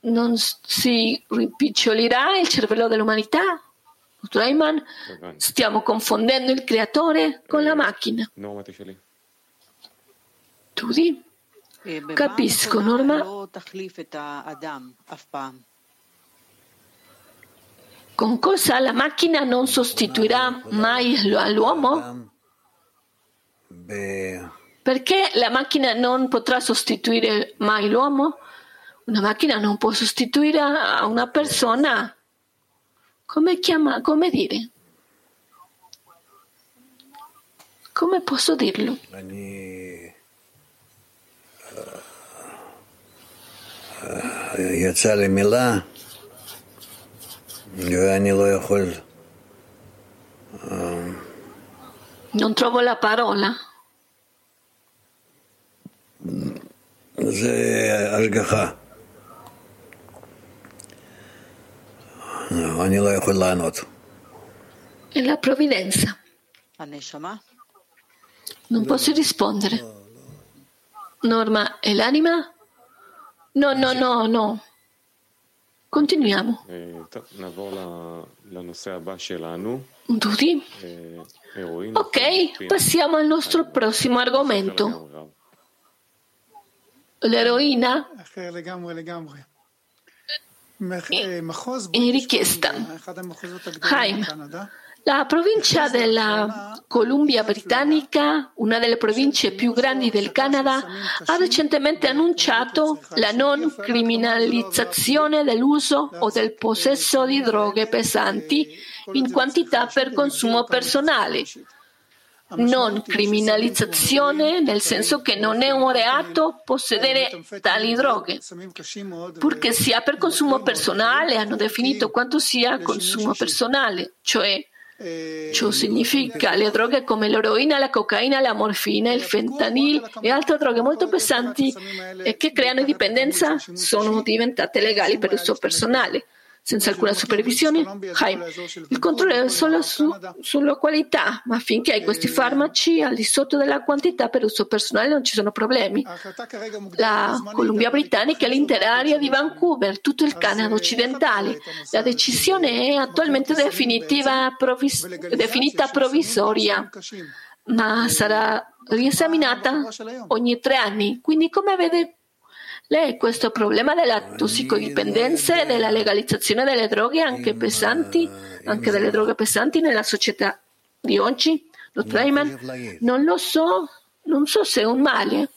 non si rimpicciolirà il cervello dell'umanità? Reiman, stiamo confondendo il creatore con la macchina. Tutti? Capisco, Norma. Con cosa la macchina non sostituirà mai l'uomo? Perché la macchina non potrà sostituire mai l'uomo? Una macchina non può sostituire a una persona come chiama, come dire? Come posso dirlo? יצא לי מילה ואני לא יכול... Non trovo la parola. זה השגחה. אני לא יכול לענות. È la provvidenza. Non posso rispondere. Norma, è l'anima? No, no, no, no. Continuiamo. Tutti? Ok, passiamo al nostro prossimo argomento. L'eroina in Richiesta. Haim, la provincia della Columbia Britannica, una delle province più grandi del Canada, ha recentemente annunciato la non criminalizzazione dell'uso o del possesso di droghe pesanti in quantità per consumo personale non criminalizzazione, nel senso che non è un reato possedere tali droghe, purché sia per consumo personale, hanno definito quanto sia consumo personale, cioè Ciò significa le droghe come l'eroina, la cocaina, la morfina, il fentanil e altre droghe molto pesanti che creano dipendenza sono diventate legali per uso personale senza alcuna supervisione? Il controllo è solo su, sulla qualità, ma finché hai questi farmaci al di sotto della quantità per uso personale non ci sono problemi. La Columbia Britannica è l'intera area di Vancouver, tutto il Canada occidentale. La decisione è attualmente provvis- definita provvisoria, ma sarà riesaminata ogni tre anni. Quindi come vede lei questo problema della tossicodipendenza e della legalizzazione delle droghe anche pesanti, anche delle droghe pesanti nella società di oggi? Dottor Ayman, non lo so, non so se è un male.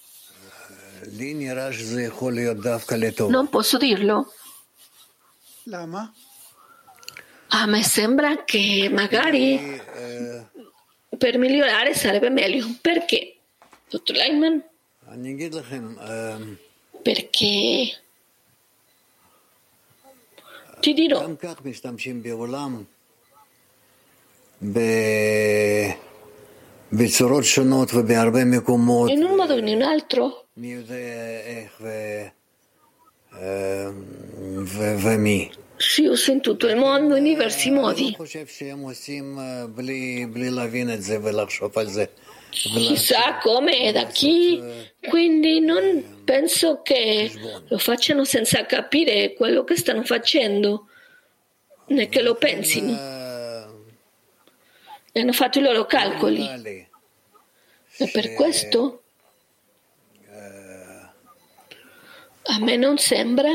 Non posso dirlo. A me sembra che magari per migliorare sarebbe meglio. Perché? Dottor Leiman? Perché? Ti dirò. In un modo o in un altro. Sì, ho sentito il mondo in diversi modi. Chissà come e da chi, quindi non penso che lo facciano senza capire quello che stanno facendo, né che lo pensino. E hanno fatto i loro calcoli. E per questo? A me non sembra.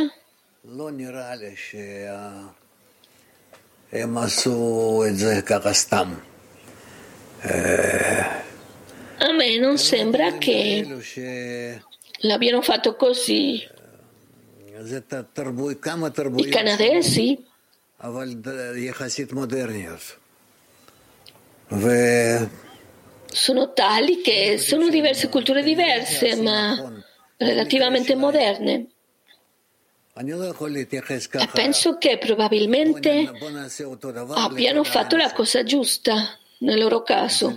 A me non sembra che l'abbiano fatto così. I canadesi? Sono tali che sono diverse culture diverse ma relativamente moderne. E penso che probabilmente abbiano fatto la cosa giusta nel loro caso.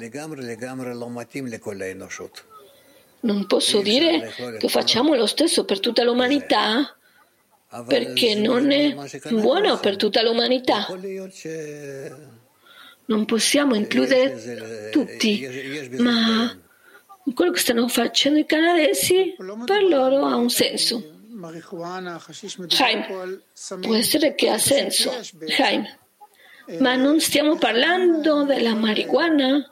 Non posso dire che facciamo lo stesso per tutta l'umanità perché non è buono per tutta l'umanità. Non possiamo includere tutti, ma quello che stanno facendo i canadesi per loro ha un senso. Chaim, può essere che ha senso, Chaim, ma non stiamo parlando della marijuana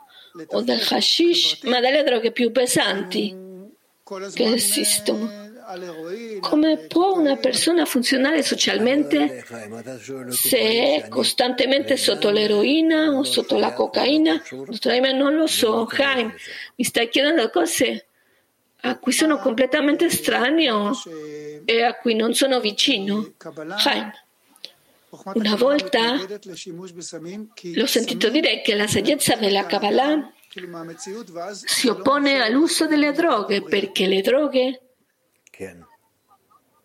o del hashish, ma delle droghe più pesanti che esistono. Come può una persona funzionare socialmente se è costantemente sotto l'eroina o sotto la cocaina? Non lo so, Chaim, mi stai chiedendo cose a cui sono completamente estraneo e a cui non sono vicino. Chaim. Una volta l'ho sentito dire che la saggezza della Kabbalah si oppone all'uso delle droghe perché le droghe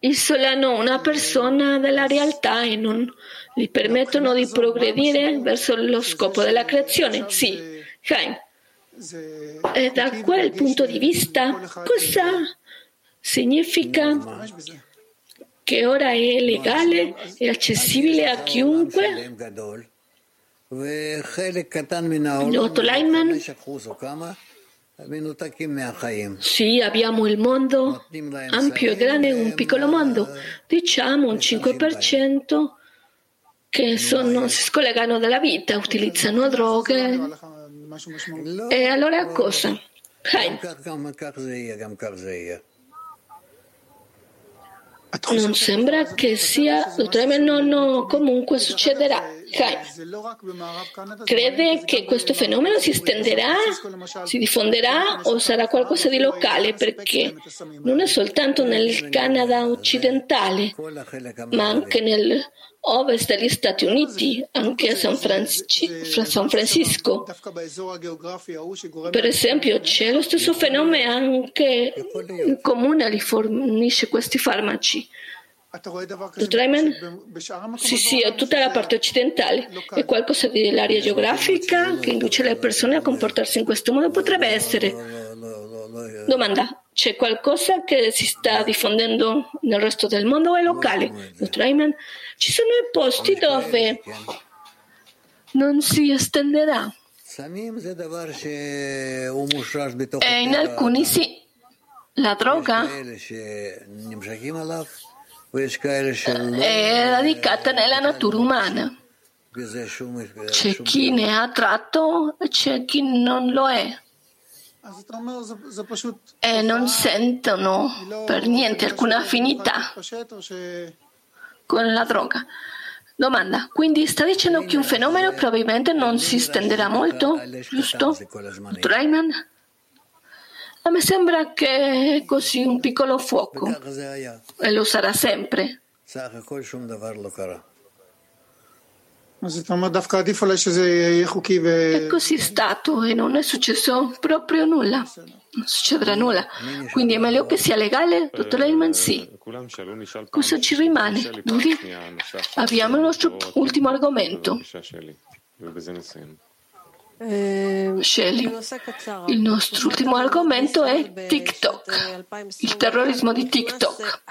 isolano una persona dalla realtà e non gli permettono di progredire verso lo scopo della creazione. Sì, Chaim. E da quel punto di vista, cosa significa che ora è legale e accessibile a chiunque? Dottor Leiman? Sì, abbiamo il mondo ampio e grande, un piccolo mondo, diciamo un 5% che sono, si scollegano dalla vita, utilizzano droghe. E allora cosa? Chaim. Non sembra che sia, no, no, comunque succederà. Crede che questo fenomeno si estenderà, si diffonderà o sarà qualcosa di locale perché non è soltanto nel Canada occidentale, ma anche nel ovest degli Stati Uniti, anche a San, Francisco. Per esempio, c'è lo stesso fenomeno anche in comune li fornisce questi farmaci. Sì, sì, tutta la parte occidentale. È qualcosa dell'area geografica che induce le persone a comportarsi in questo modo? Potrebbe essere. Domanda. C'è qualcosa che si sta diffondendo nel resto del mondo o è locale? Ci sono posti dove non si estenderà. E in alcuni sì. La droga è radicata nella natura umana. C'è chi ne ha tratto e c'è chi non lo è. E non sentono per niente alcuna affinità con la droga. Domanda, quindi sta dicendo che un fenomeno probabilmente non si stenderà molto, giusto? Dottor Ayman? A me sembra che è così un piccolo fuoco e lo sarà sempre. È così stato e non è successo proprio nulla. Non succederà nulla. Quindi è meglio che sia legale? Dottor Hellman, sì. Cosa ci rimane? Duri? Abbiamo il nostro ultimo argomento. Shelly, il nostro ultimo argomento è TikTok, il terrorismo di TikTok.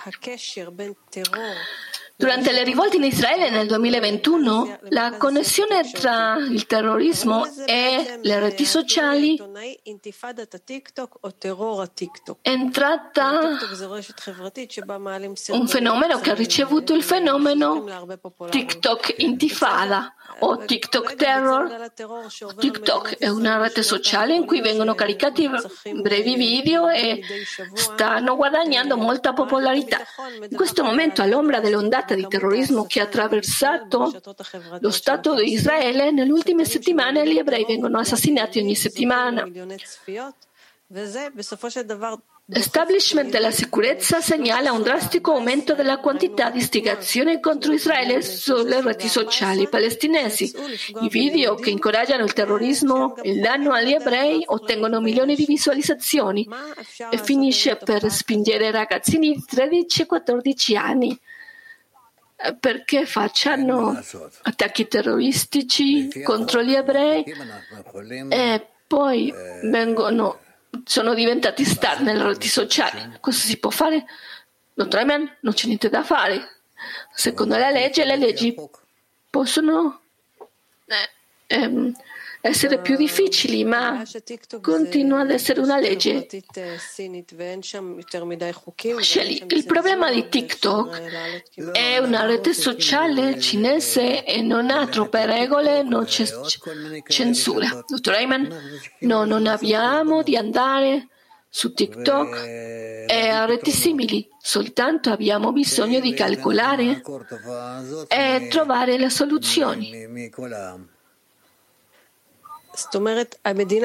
Durante le rivolte in Israele nel 2021, la connessione tra il terrorismo e le reti sociali è entrata un fenomeno che ha ricevuto il fenomeno TikTok intifada o TikTok Terror. TikTok è una rete sociale in cui vengono caricati brevi video e stanno guadagnando molta popolarità. In questo momento, all'ombra dell'ondata di terrorismo che ha attraversato lo Stato di Israele, nelle ultime settimane gli ebrei vengono assassinati ogni settimana. L'establishment della sicurezza segnala un drastico aumento della quantità di istigazioni contro Israele sulle reti sociali palestinesi. I video che incoraggiano il terrorismo e il danno agli ebrei ottengono milioni di visualizzazioni e finisce per spingere ragazzini di 13 e 14 anni perché facciano attacchi terroristici contro gli ebrei e poi vengono sono diventati star nelle reti sociali. Cosa si può fare? Dottor Ayman, non c'è niente da fare. Secondo la legge, le leggi possono eh, ehm, essere più difficili, ma continua ad essere una legge. Il problema di TikTok è una rete sociale cinese e non ha troppe regole, non c'è censura. Dottor Ayman, no, non abbiamo di andare su TikTok e a reti simili, soltanto abbiamo bisogno di calcolare e trovare le soluzioni.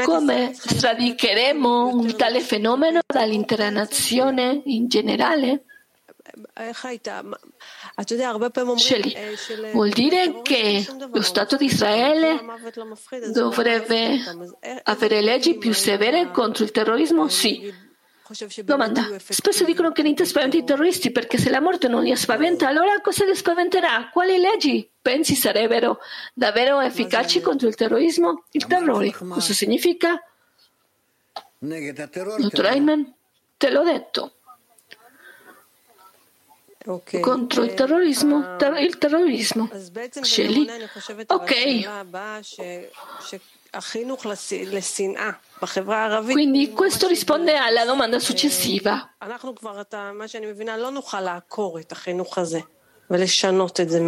Come sradicheremo un tale fenomeno dall'intera nazione in generale? Shelley, vuol dire che lo Stato di Israele dovrebbe avere leggi più severe contro il terrorismo? Sì. Domanda. Spesso dicono che niente spaventa i terroristi perché se la morte non li spaventa, allora cosa li spaventerà? Quali leggi pensi sarebbero davvero efficaci contro il terrorismo? Il terrore, cosa significa? Dottor Ayman, te l'ho detto. Contro il terrorismo, ter- il terrorismo. Scegli. Ok. Quindi questo risponde alla domanda successiva.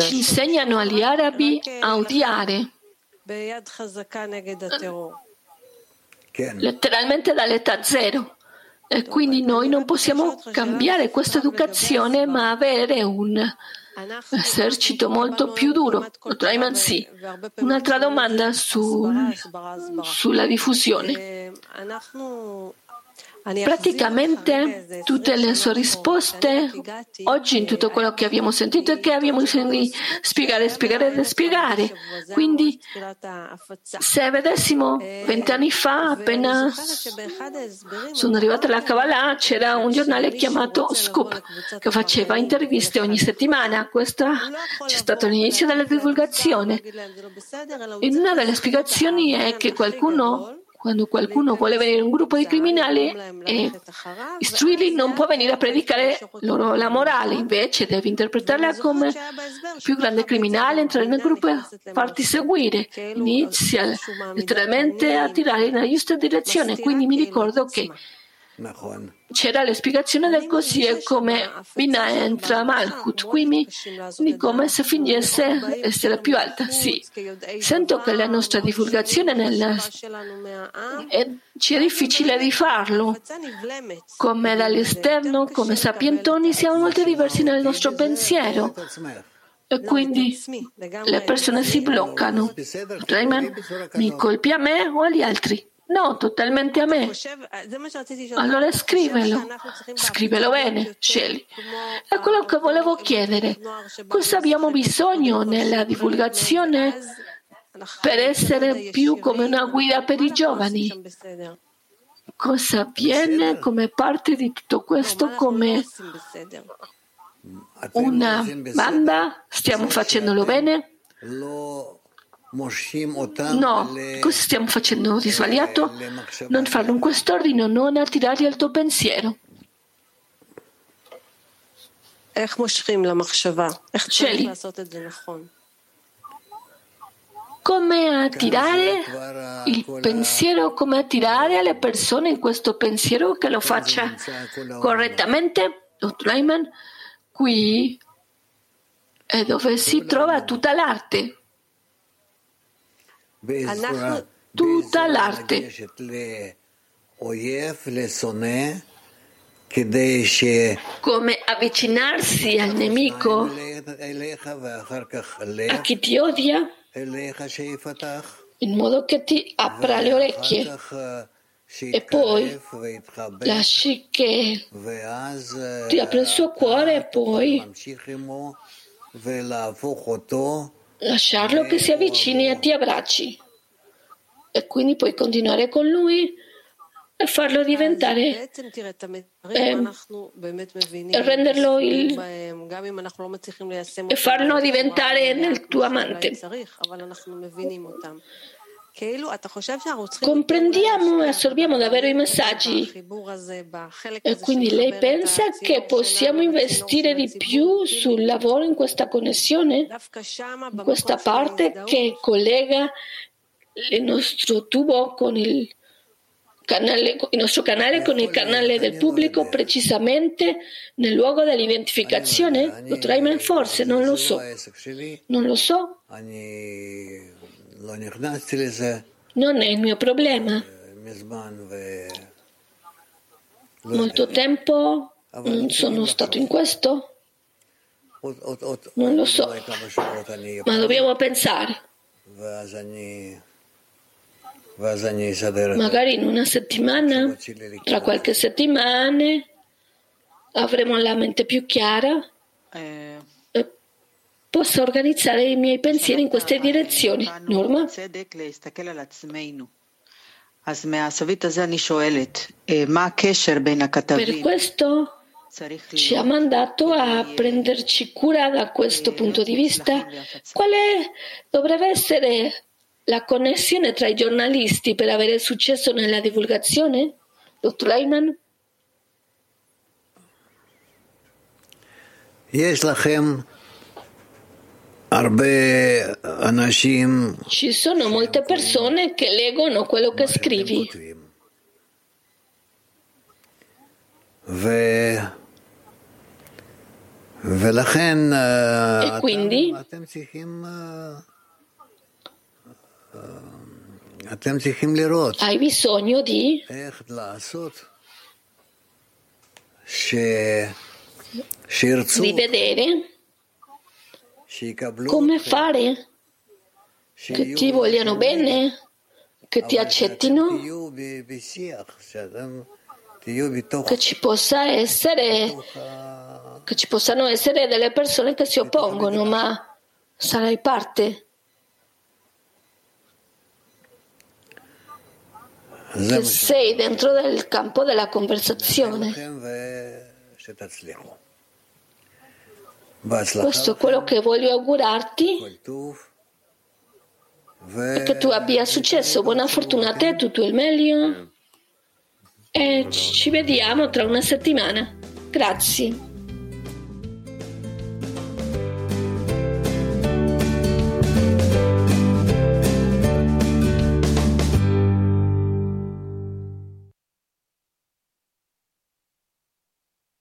Ci insegnano agli arabi a odiare. Letteralmente dall'età zero. E quindi noi non possiamo cambiare questa educazione, ma avere un esercito molto più duro. Dottor sì. Un'altra domanda su, sulla diffusione. Praticamente tutte le sue risposte oggi in tutto quello che abbiamo sentito e che abbiamo bisogno di spiegare, spiegare e spiegare. Quindi se vedessimo vent'anni fa, appena sono arrivata alla Kabbalah, c'era un giornale chiamato Scoop che faceva interviste ogni settimana. Questo c'è stato l'inizio della divulgazione. In una delle spiegazioni è che qualcuno quando qualcuno vuole venire in un gruppo di criminali e istruirli, non può venire a predicare loro la morale, invece deve interpretarla come più grande criminale, entrare nel gruppo e farti seguire. Inizia letteralmente a tirare nella giusta direzione. Quindi mi ricordo che c'era la spiegazione del così è come Bina entra Malkut, quindi di come se finisse essere più alta. Sì, sento che la nostra divulgazione nella... è, ci è difficile di farlo. Come dall'esterno, come sapientoni, siamo molto diversi nel nostro pensiero. e quindi le persone si bloccano. Rayman mi colpi a me o agli altri? No, totalmente a me. Allora scrivelo, scrivelo bene, scegli. È quello che volevo chiedere. Cosa abbiamo bisogno nella divulgazione per essere più come una guida per i giovani? Cosa avviene come parte di tutto questo come una banda? Stiamo facendolo bene? No, cosa stiamo facendo di sbagliato? Non farlo in quest'ordine, non attirarli al tuo pensiero. Scegli. Come attirare il pensiero, come attirare le persone in questo pensiero che lo faccia correttamente? Dottor Lyman, qui è dove si trova tutta l'arte tutta l'arte. Come avvicinarsi al nemico, a chi ti odia, in modo che ti apra le orecchie. E poi lasci che ti apra il suo cuore e poi lasciarlo che si avvicini e ti abbracci. E quindi puoi continuare con lui e farlo diventare eh, e renderlo il, e farlo diventare nel tuo amante. Comprendiamo e assorbiamo davvero i messaggi e quindi lei pensa che possiamo investire di più sul lavoro in questa connessione, in questa parte che collega il nostro tubo con il canale, il nostro canale con il canale del pubblico precisamente nel luogo dell'identificazione? Dottor Ayman, forse, non lo so. Non lo so. Non è il mio problema. Molto tempo non sono stato in questo? Non lo so, ma dobbiamo pensare. Magari in una settimana, tra qualche settimana, avremo la mente più chiara. Eh, possa organizzare i miei pensieri in queste direzioni. Norma? Per questo ci ha mandato a prenderci cura da questo punto di vista. Quale dovrebbe essere la connessione tra i giornalisti per avere successo nella divulgazione? Dottor Leiman? Ci sono molte persone che leggono quello che scrivi. E quindi? hai bisogno di? Di vedere come fare? Che ti vogliano bene? Che ti accettino? Che ci possa essere che ci possano essere delle persone che si oppongono, ma sarai parte. Che sei dentro del campo della conversazione. Questo è quello che voglio augurarti e che tu abbia successo. Buona fortuna a te, tutto il meglio e ci vediamo tra una settimana. Grazie.